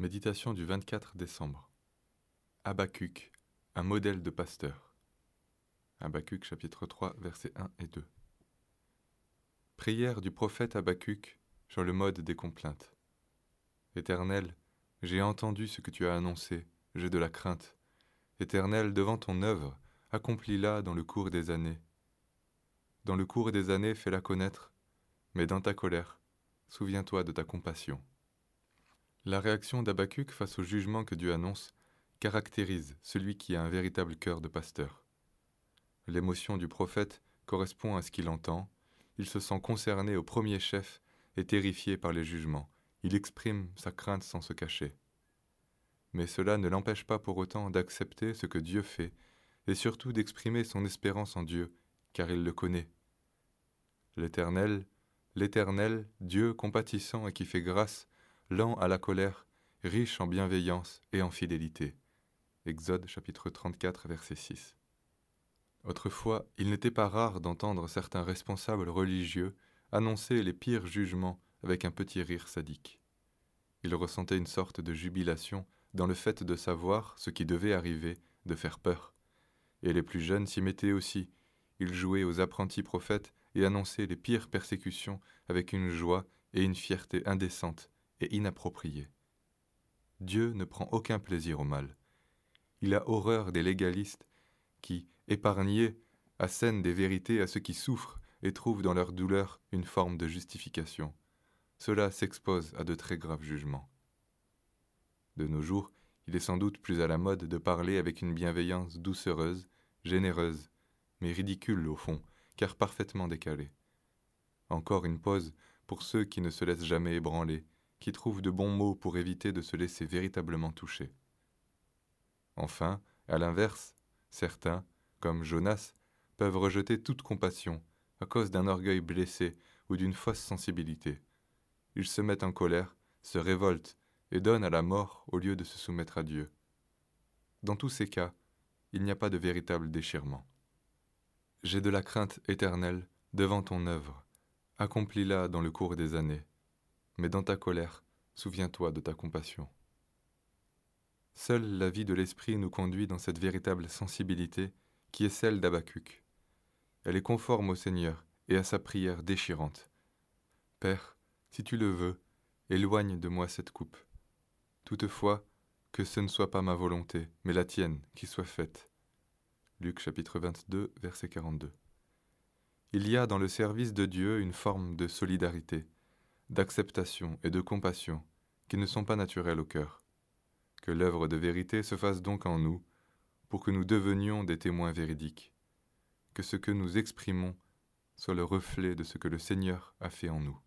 Méditation du 24 décembre. Habacuc, un modèle de pasteur. Habacuc chapitre 3 versets 1 et 2. Prière du prophète Habacuc sur le mode des complaintes. Éternel, j'ai entendu ce que tu as annoncé, j'ai de la crainte. Éternel, devant ton œuvre, accomplis-la dans le cours des années. Dans le cours des années, fais-la connaître, mais dans ta colère, souviens-toi de ta compassion. La réaction d'Abacuc face au jugement que Dieu annonce caractérise celui qui a un véritable cœur de pasteur. L'émotion du prophète correspond à ce qu'il entend, il se sent concerné au premier chef et terrifié par les jugements, il exprime sa crainte sans se cacher. Mais cela ne l'empêche pas pour autant d'accepter ce que Dieu fait et surtout d'exprimer son espérance en Dieu, car il le connaît. L'Éternel, l'Éternel, Dieu compatissant et qui fait grâce, lent à la colère, riche en bienveillance et en fidélité. Exode chapitre 34 verset 6. Autrefois, il n'était pas rare d'entendre certains responsables religieux annoncer les pires jugements avec un petit rire sadique. Ils ressentaient une sorte de jubilation dans le fait de savoir ce qui devait arriver, de faire peur. Et les plus jeunes s'y mettaient aussi. Ils jouaient aux apprentis prophètes et annonçaient les pires persécutions avec une joie et une fierté indécentes et inapproprié. Dieu ne prend aucun plaisir au mal. Il a horreur des légalistes qui, épargnés, assènent des vérités à ceux qui souffrent et trouvent dans leur douleur une forme de justification. Cela s'expose à de très graves jugements. De nos jours, il est sans doute plus à la mode de parler avec une bienveillance doucereuse, généreuse, mais ridicule au fond, car parfaitement décalée. Encore une pause pour ceux qui ne se laissent jamais ébranler qui trouve de bons mots pour éviter de se laisser véritablement toucher. Enfin, à l'inverse, certains, comme Jonas, peuvent rejeter toute compassion à cause d'un orgueil blessé ou d'une fausse sensibilité. Ils se mettent en colère, se révoltent et donnent à la mort au lieu de se soumettre à Dieu. Dans tous ces cas, il n'y a pas de véritable déchirement. J'ai de la crainte éternelle devant ton œuvre, accomplis-la dans le cours des années mais dans ta colère, souviens-toi de ta compassion. Seule la vie de l'esprit nous conduit dans cette véritable sensibilité qui est celle d'Abacuc. Elle est conforme au Seigneur et à sa prière déchirante. Père, si tu le veux, éloigne de moi cette coupe. Toutefois, que ce ne soit pas ma volonté, mais la tienne qui soit faite. Luc chapitre 22, verset 42. Il y a dans le service de Dieu une forme de solidarité, d'acceptation et de compassion qui ne sont pas naturels au cœur. Que l'œuvre de vérité se fasse donc en nous, pour que nous devenions des témoins véridiques, que ce que nous exprimons soit le reflet de ce que le Seigneur a fait en nous.